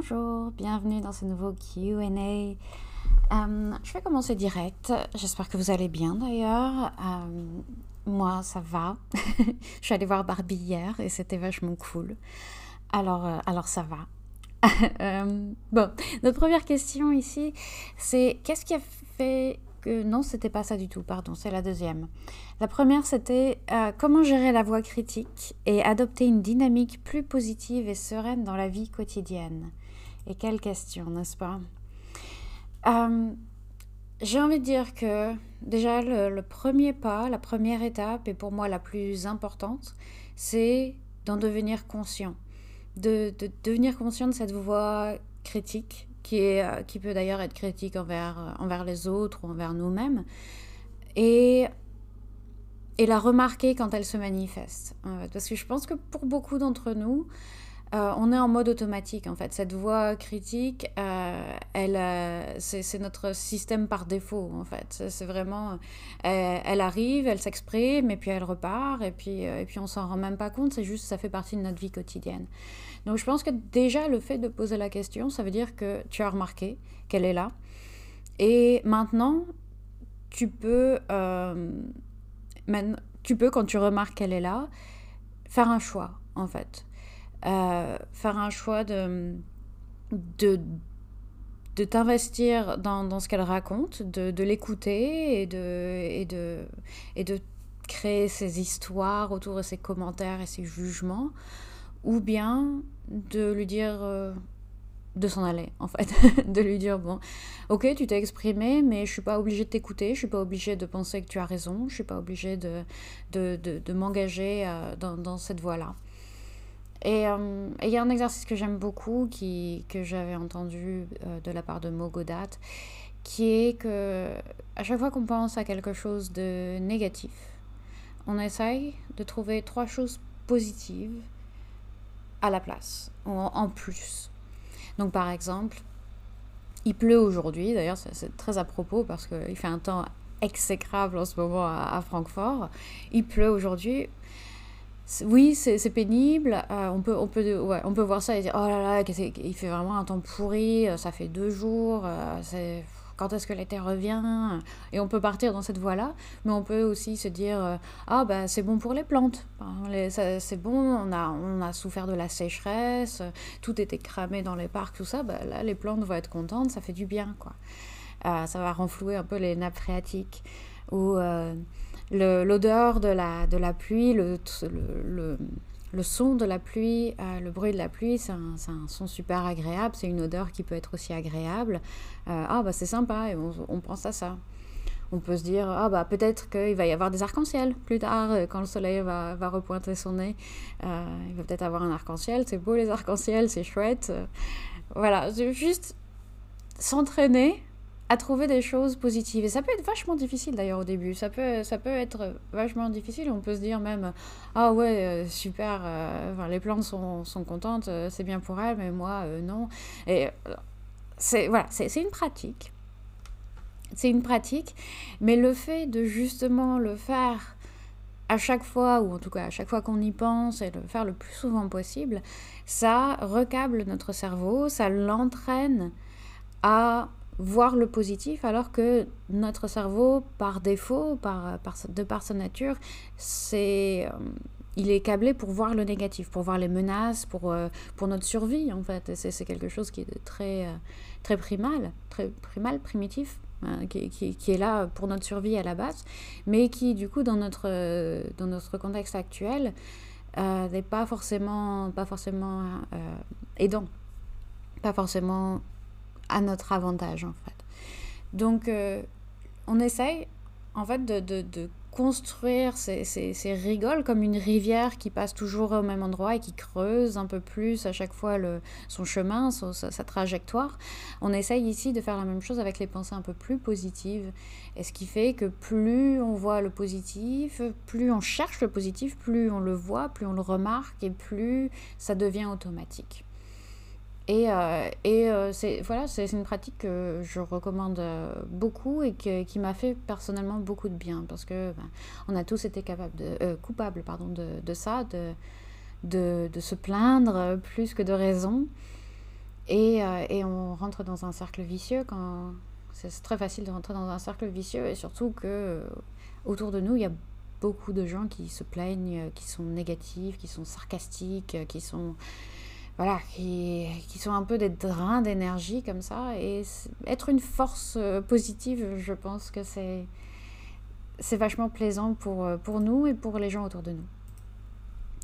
Bonjour, bienvenue dans ce nouveau QA. Euh, je vais commencer direct. J'espère que vous allez bien d'ailleurs. Euh, moi, ça va. je suis allée voir Barbie hier et c'était vachement cool. Alors, euh, alors ça va. bon, notre première question ici, c'est qu'est-ce qui a fait que non, c'était pas ça du tout, pardon, c'est la deuxième. La première, c'était comment gérer la voix critique et adopter une dynamique plus positive et sereine dans la vie quotidienne. Et quelle question, n'est-ce pas? Euh, J'ai envie de dire que déjà le, premier pas, la première étape, et pour moi la plus importante, c'est d'en devenir conscient. De, de devenir conscient de cette voix critique qui, est, euh, qui peut d'ailleurs être critique envers, euh, envers les autres ou envers nous-mêmes, et, et la remarquer quand elle se manifeste. Parce que je pense que pour beaucoup d'entre nous, euh, on est en mode automatique en fait. Cette voix critique, elle, c'est notre système par défaut en fait. C'est vraiment, elle, arrive, elle s'exprime et puis elle repart et puis, et puis on s'en rend même pas compte. C'est juste, ça fait partie de notre vie quotidienne. Donc je pense que déjà le fait de poser la question, ça veut dire que tu as remarqué qu'elle est là. Et maintenant, tu peux, euh, tu peux, quand tu remarques qu'elle est là, faire un choix, en fait. Euh, faire un choix de, de, de t'investir dans, dans, ce qu'elle raconte, de, de l'écouter et de, et, de, et de créer ses histoires autour de ses commentaires et ses jugements ou bien de lui dire euh, de s'en aller en fait de lui dire bon ok tu t'es exprimé mais je suis pas obligée de t'écouter je suis pas obligée de penser que tu as raison je suis pas obligée de, de, de, m'engager euh, dans, dans, cette voie là et il y a un exercice que j'aime beaucoup qui, que j'avais entendu de la part de Mogodat qui est que à chaque fois qu'on pense à quelque chose de négatif on essaye de trouver trois choses positives à la place, en, plus. Donc par exemple, il pleut aujourd'hui, d'ailleurs c'est très à propos parce qu'il fait un temps exécrable en ce moment à, Francfort. Il pleut aujourd'hui. Oui, c'est pénible. Euh, on, peut, on, peut, ouais, on peut voir ça et dire Oh là là, il fait vraiment un temps pourri, euh, ça fait deux jours, euh, quand est-ce que l'été revient? Et on peut partir dans cette voie-là, mais on peut aussi se dire ah bah c'est bon pour les plantes, c'est bon, on a, on a souffert de la sécheresse, tout était cramé dans les parcs, tout ça, bah, là les plantes vont être contentes, ça fait du bien quoi. Ça va renflouer un peu les nappes phréatiques ou euh, l'odeur de la, de la pluie, le, le le son de la pluie, euh, le bruit de la pluie, c'est un, son super agréable, c'est une odeur qui peut être aussi agréable. Euh, ah bah c'est sympa et on, pense à ça. On peut se dire, ah bah peut-être qu'il va y avoir des arcs-en-ciel plus tard, quand le soleil va, va repointer son nez. il va peut-être avoir un arc-en-ciel, c'est beau les arcs-en-ciel, c'est chouette. voilà, juste s'entraîner à trouver des choses positives. Et ça peut être vachement difficile d'ailleurs au début. Ça peut, ça peut être vachement difficile. On peut se dire même Ah ouais, euh, super, euh, les plantes sont, sont contentes, euh, c'est bien pour elles, mais moi, non. Et c'est voilà, c'est une pratique. C'est une pratique. Mais le fait de justement le faire à chaque fois, ou en tout cas à chaque fois qu'on y pense, et le faire le plus souvent possible, ça recable notre cerveau, ça l'entraîne à voir le positif alors que notre cerveau, par défaut, par, de par sa nature, c'est, euh, il est câblé pour voir le négatif, pour voir les menaces, pour, euh, pour notre survie en fait. C'est, quelque chose qui est très, euh, très primal, très primal, primitif. Hein, qui, qui, est là pour notre survie à la base, mais qui du coup dans notre, dans notre contexte actuel n'est pas forcément, pas forcément aidant, pas forcément à notre avantage en fait. Donc euh, on essaye en fait de, construire ces, rigoles comme une rivière qui passe toujours au même endroit et qui creuse un peu plus à chaque fois le, son chemin, sa, sa, trajectoire. On essaye ici de faire la même chose avec les pensées un peu plus positives. Et ce qui fait que plus on voit le positif, plus on cherche le positif, plus on le voit, plus on le remarque et plus ça devient automatique. Et, euh, et euh, c'est voilà, une pratique que je recommande euh, beaucoup et que, qui m'a fait personnellement beaucoup de bien parce que ben, on a tous été capables de, coupables pardon, de, de ça, de, de, se plaindre plus que de raison. Et, et, on rentre dans un cercle vicieux quand c'est très facile de rentrer dans un cercle vicieux et surtout que autour de nous il y a beaucoup de gens qui se plaignent, qui sont négatifs, qui sont sarcastiques, qui sont voilà, qui, qui sont un peu des drains d'énergie comme ça. Et être une force positive, je pense que c'est c'est vachement plaisant pour, pour nous et pour les gens autour de nous.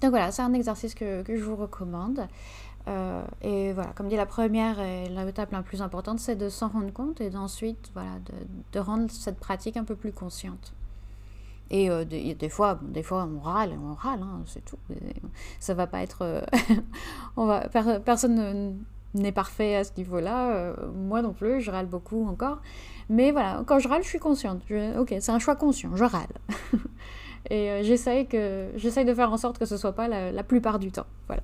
Donc voilà, c'est un exercice que, que, je vous recommande. Euh, et voilà, comme dit la première et l'étape la plus importante, c'est de s'en rendre compte et d'ensuite voilà, de, de, rendre cette pratique un peu plus consciente. Et euh, des, des, fois, des fois, on râle, on râle, hein, c'est tout. Ça va pas être. Euh, on va, per, personne n'est parfait à ce niveau-là. Euh, moi non plus, je râle beaucoup encore. Mais voilà, quand je râle, je suis consciente. Ok, c'est un choix conscient, je râle. Et euh, j'essaye de faire en sorte que ce soit pas la, plupart du temps. Voilà.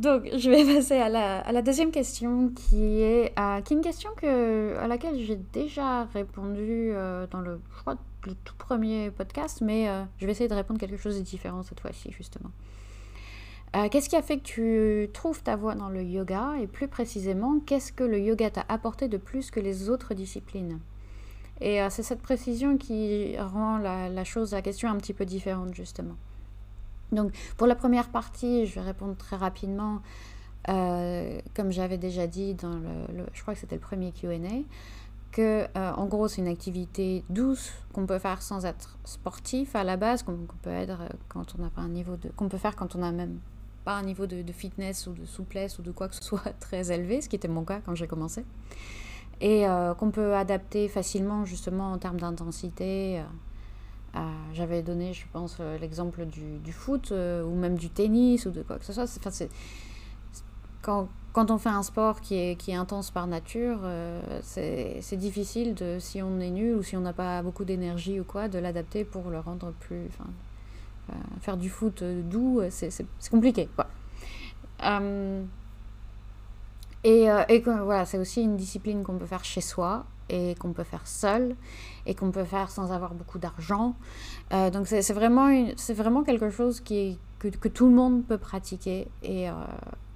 Donc, je vais passer à la, deuxième question qui est, qui est une question que, à laquelle j'ai déjà répondu dans le, le tout premier podcast, mais euh, je vais essayer de répondre quelque chose de différent cette fois-ci, justement. Euh, qu'est-ce qui a fait que tu trouves ta voie dans le yoga? Et plus précisément, qu'est-ce que le yoga t'a apporté de plus que les autres disciplines? Et euh, c'est cette précision qui rend la, chose, la question un petit peu différente justement. Donc pour la première partie, je vais répondre très rapidement, comme j'avais déjà dit dans le je crois que c'était le premier Q&A, que euh, en gros c'est une activité douce qu'on peut faire sans être sportif à la base, qu'on qu peut être quand on n'a pas un niveau de, qu'on peut faire quand on n'a même pas un niveau de, fitness ou de souplesse ou de quoi que ce soit très élevé, ce qui était mon cas quand j'ai commencé, et euh, qu'on peut adapter facilement justement en termes d'intensité. Euh, J'avais donné, je pense, euh, l'exemple du, du, foot euh, ou même du tennis ou de quoi que ce soit. Enfin, c'est quand, quand on fait un sport qui est, qui est intense par nature, euh, c'est difficile de, si on est nul ou si on n'a pas beaucoup d'énergie ou quoi, de l'adapter pour le rendre plus. Enfin, euh, faire du foot doux, c'est compliqué. Euh, et, euh, et voilà, c'est aussi une discipline qu'on peut faire chez soi et qu'on peut faire seul et qu'on peut faire sans avoir beaucoup d'argent. Euh, donc c'est vraiment, vraiment quelque chose qui que, que, tout le monde peut pratiquer et, euh,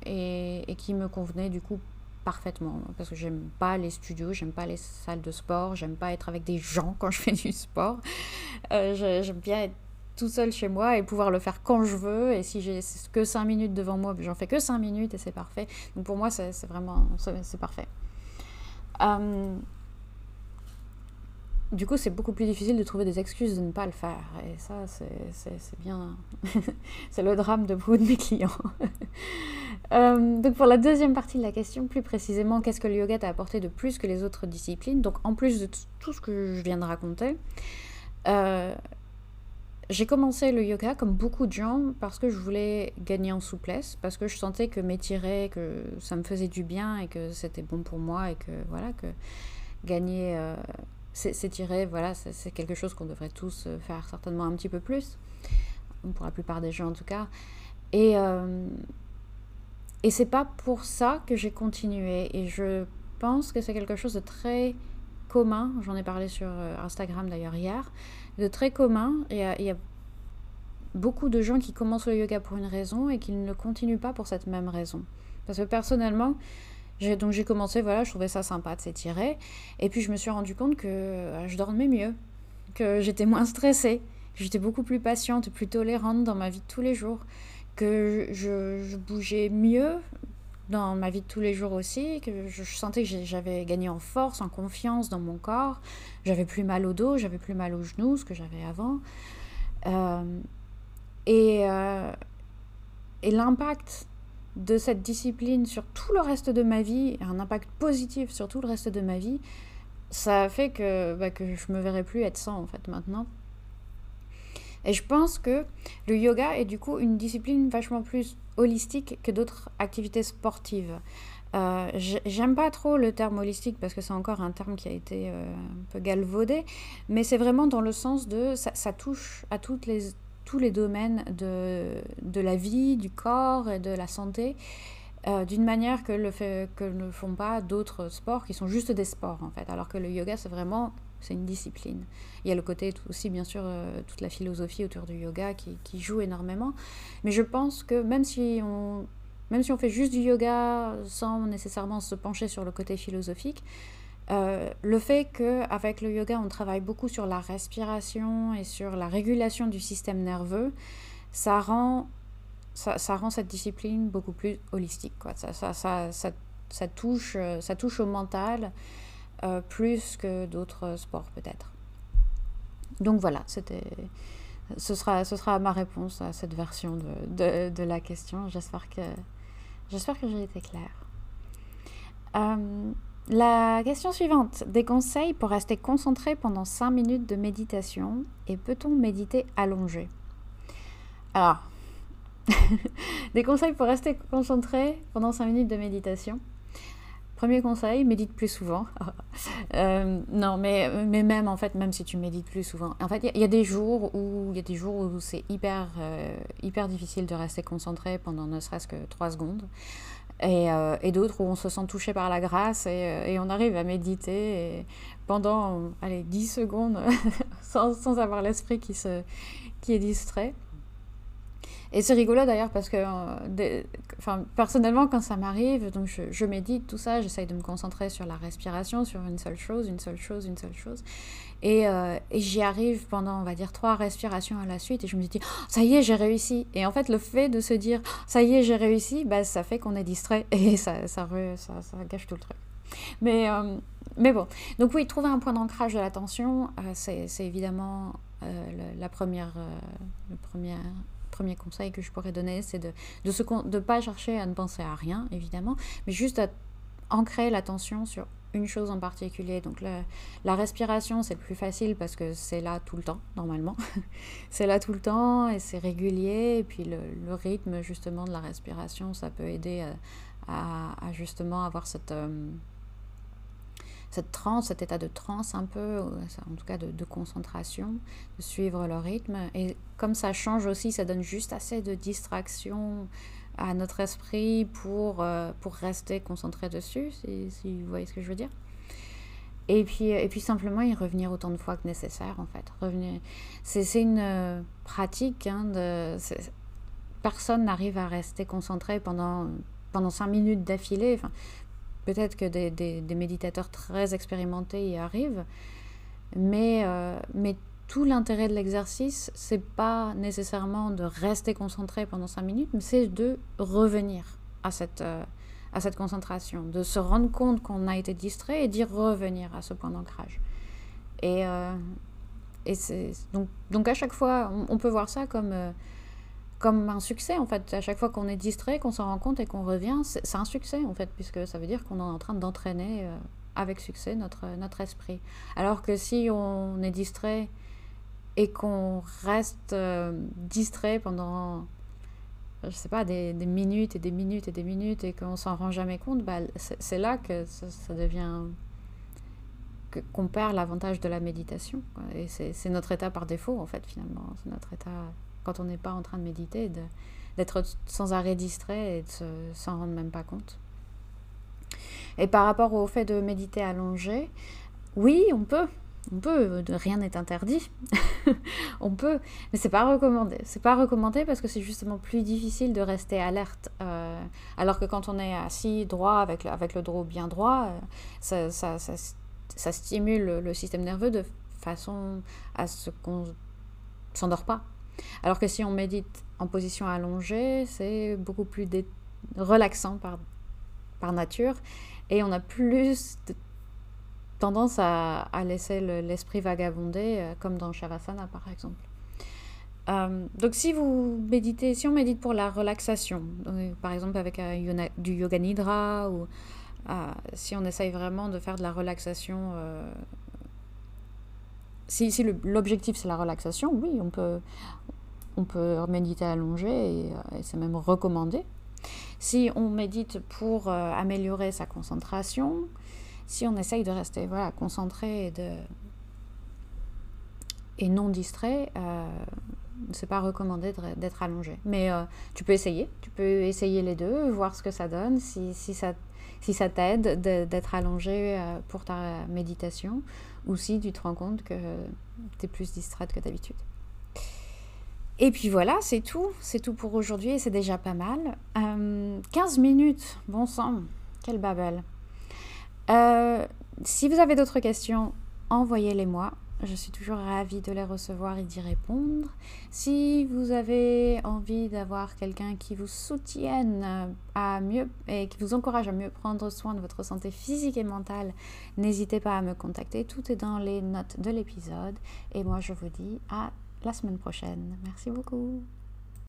et, qui me convenait du coup parfaitement parce que j'aime pas les studios, j'aime pas les salles de sport, j'aime pas être avec des gens quand je fais du sport. Euh, j'aime bien être tout seul chez moi et pouvoir le faire quand je veux. Et si j'ai que 5 minutes devant moi, j'en fais que 5 minutes et c'est parfait. Donc pour moi, c'est vraiment c'est parfait. Euh, du coup, c'est beaucoup plus difficile de trouver des excuses de ne pas le faire. Et ça, c'est bien. c'est le drame de beaucoup de mes clients. euh, donc, pour la deuxième partie de la question, plus précisément, qu'est-ce que le yoga t'a apporté de plus que les autres disciplines? Donc, en plus de tout ce que je viens de raconter, euh, j'ai commencé le yoga comme beaucoup de gens parce que je voulais gagner en souplesse, parce que je sentais que m'étirer, que ça me faisait du bien et que c'était bon pour moi et que voilà que gagner euh, s'étirer, voilà, c'est quelque chose qu'on devrait tous faire certainement un petit peu plus, pour la plupart des gens en tout cas. Et, euh, et c'est pas pour ça que j'ai continué. Et je pense que c'est quelque chose de très commun, j'en ai parlé sur Instagram d'ailleurs hier, de très commun. Il y a beaucoup de gens qui commencent le yoga pour une raison et qui ne le continuent pas pour cette même raison. Parce que personnellement, donc j'ai commencé, voilà, je trouvais ça sympa de s'étirer. Et puis je me suis rendu compte que euh, je dormais mieux, que j'étais moins stressée, que j'étais beaucoup plus patiente, plus tolérante dans ma vie de tous les jours, que je, bougeais mieux dans ma vie de tous les jours aussi, que je, sentais que j'avais gagné en force, en confiance dans mon corps. J'avais plus mal au dos, j'avais plus mal aux genoux, ce que j'avais avant. Euh, euh, et l'impact de cette discipline sur tout le reste de ma vie, un impact positif sur tout le reste de ma vie, ça a fait que, bah, que je me verrais plus être sans en fait maintenant. Et je pense que le yoga est du coup une discipline vachement plus holistique que d'autres activités sportives. Euh, J'aime pas trop le terme holistique parce que c'est encore un terme qui a été euh, un peu galvaudé, mais c'est vraiment dans le sens de ça, ça touche à toutes les tous les domaines de, de la vie, du corps et de la santé, euh, d'une manière que, le fait, que ne font pas d'autres sports qui sont juste des sports en fait. Alors que le yoga, c'est vraiment c'est une discipline. Il y a le côté aussi, bien sûr, euh, toute la philosophie autour du yoga qui, qui, joue énormément. Mais je pense que même si on, même si on fait juste du yoga sans nécessairement se pencher sur le côté philosophique, euh, le fait qu'avec le yoga, on travaille beaucoup sur la respiration et sur la régulation du système nerveux, ça rend, ça, rend cette discipline beaucoup plus holistique. Ça, ça, ça, touche, euh, ça touche au mental euh, plus que d'autres sports peut-être. Donc voilà, c'était, ce, sera, ce sera ma réponse à cette version de, de, la question. J'espère que, j'espère que j'ai été claire. La question suivante. Des conseils pour rester concentré pendant 5 minutes de méditation et peut-on méditer allongé? Alors, des conseils pour rester concentré pendant 5 minutes de méditation? Premier conseil, médite plus souvent. Euh, non, mais, mais même en fait, même si tu médites plus souvent, en fait, il y, a des jours où il y a des jours où c'est hyper euh, hyper difficile de rester concentré pendant ne serait-ce que 3 secondes. Et, euh, et d'autres où on se sent touché par la grâce et, et on arrive à méditer pendant allez, 10 secondes sans, sans avoir l'esprit qui, se, qui est distrait. Et c'est rigolo d'ailleurs parce que, euh, enfin, personnellement, quand ça m'arrive, je, je, médite, tout ça, j'essaye de me concentrer sur la respiration, sur une seule chose, une seule chose, une seule chose. Et, euh, et j'y arrive pendant, on va dire, trois respirations à la suite et je me dis, oh, ça y est, j'ai réussi. Et en fait, le fait de se dire, ça y est, j'ai réussi, bah, ça fait qu'on est distrait et ça, ça, ça, gâche tout le truc. Mais, euh, mais bon, donc oui, trouver un point d'ancrage de l'attention, c'est évidemment la première, le premier premier conseil que je pourrais donner, c'est de ne de pas chercher à ne penser à rien, évidemment, mais juste à ancrer l'attention sur une chose en particulier. Donc la, respiration, c'est le plus facile parce que c'est là tout le temps, normalement. c'est là tout le temps et c'est régulier. Et puis le, rythme, justement, de la respiration, ça peut aider à, à, justement avoir cette... Euh, cette transe, cet état de transe un peu, en tout cas de, concentration, de suivre le rythme. Et comme ça change aussi, ça donne juste assez de distraction à notre esprit pour, euh, pour rester concentré dessus, si, vous voyez ce que je veux dire. Et puis, et puis simplement y revenir autant de fois que nécessaire, en fait. Revenir. C'est une euh, pratique. Hein, personne n'arrive à rester concentré pendant, pendant cinq minutes d'affilée. Peut-être que des, méditateurs très expérimentés y arrivent, mais, euh, mais tout l'intérêt de l'exercice, c'est pas nécessairement de rester concentré pendant cinq minutes, mais c'est de revenir à cette, euh, à cette concentration, de se rendre compte qu'on a été distrait et d'y revenir à ce point d'ancrage. Et, euh, et donc, donc à chaque fois, on, peut voir ça comme comme un succès en fait. À chaque fois qu'on est distrait, qu'on s'en rend compte et qu'on revient, c'est un succès en fait, puisque ça veut dire qu'on est en train d'entraîner euh, avec succès notre, notre esprit. Alors que si on est distrait et qu'on reste euh, distrait pendant, je sais pas, des, minutes et des minutes et des minutes et qu'on s'en rend jamais compte, bah, c'est là que ça, devient qu'on perd l'avantage de la méditation. Et c'est notre état par défaut en fait finalement. C'est notre état quand on n'est pas en train de méditer, d'être sans arrêt distrait et de s'en rendre même pas compte. Et par rapport au fait de méditer allongé, oui, on peut. On peut, rien n'est interdit. on peut, mais c'est pas recommandé. C'est pas recommandé parce que c'est justement plus difficile de rester alerte. Euh, alors que quand on est assis droit avec, le dos bien droit, euh, ça, ça, stimule le système nerveux de façon à ce qu'on s'endort pas. Alors que si on médite en position allongée, c'est beaucoup plus relaxant par, par nature et on a plus de tendance à, laisser l'esprit le, vagabonder, euh, comme dans Shavasana par exemple. Euh, donc si vous méditez, si on médite pour la relaxation, donc, par exemple avec euh, du yoga nidra ou euh, si on essaye vraiment de faire de la relaxation euh, si, si l'objectif c'est la relaxation, oui, on peut, on peut méditer allongé et, c'est même recommandé. Si on médite pour euh, améliorer sa concentration, si on essaye de rester voilà, concentré et, de, et non distrait, euh, c'est pas recommandé d'être allongé. Mais euh, tu peux essayer, tu peux essayer les deux, voir ce que ça donne, si, si ça, si ça t'aide d'être allongé euh, pour ta méditation, ou si tu te rends compte que tu es plus distraite que d'habitude. Et puis voilà, c'est tout. C'est tout pour aujourd'hui et c'est déjà pas mal. 15 euh, minutes, bon sang, quel babel. Euh, si vous avez d'autres questions, envoyez-les moi. Je suis toujours ravie de les recevoir et d'y répondre. Si vous avez envie d'avoir quelqu'un qui vous soutienne et qui vous encourage à mieux prendre soin de votre santé physique et mentale, n'hésitez pas à me contacter. Tout est dans les notes de l'épisode. Et moi, je vous dis à la semaine prochaine. Merci beaucoup.